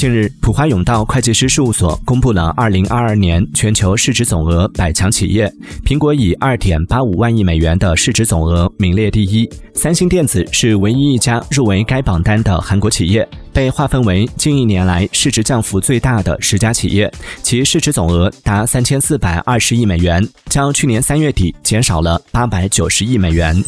近日，普华永道会计师事务所公布了2022年全球市值总额百强企业，苹果以2.85万亿美元的市值总额名列第一，三星电子是唯一一家入围该榜单的韩国企业，被划分为近一年来市值降幅最大的十家企业，其市值总额达3420亿美元，较去年三月底减少了890亿美元。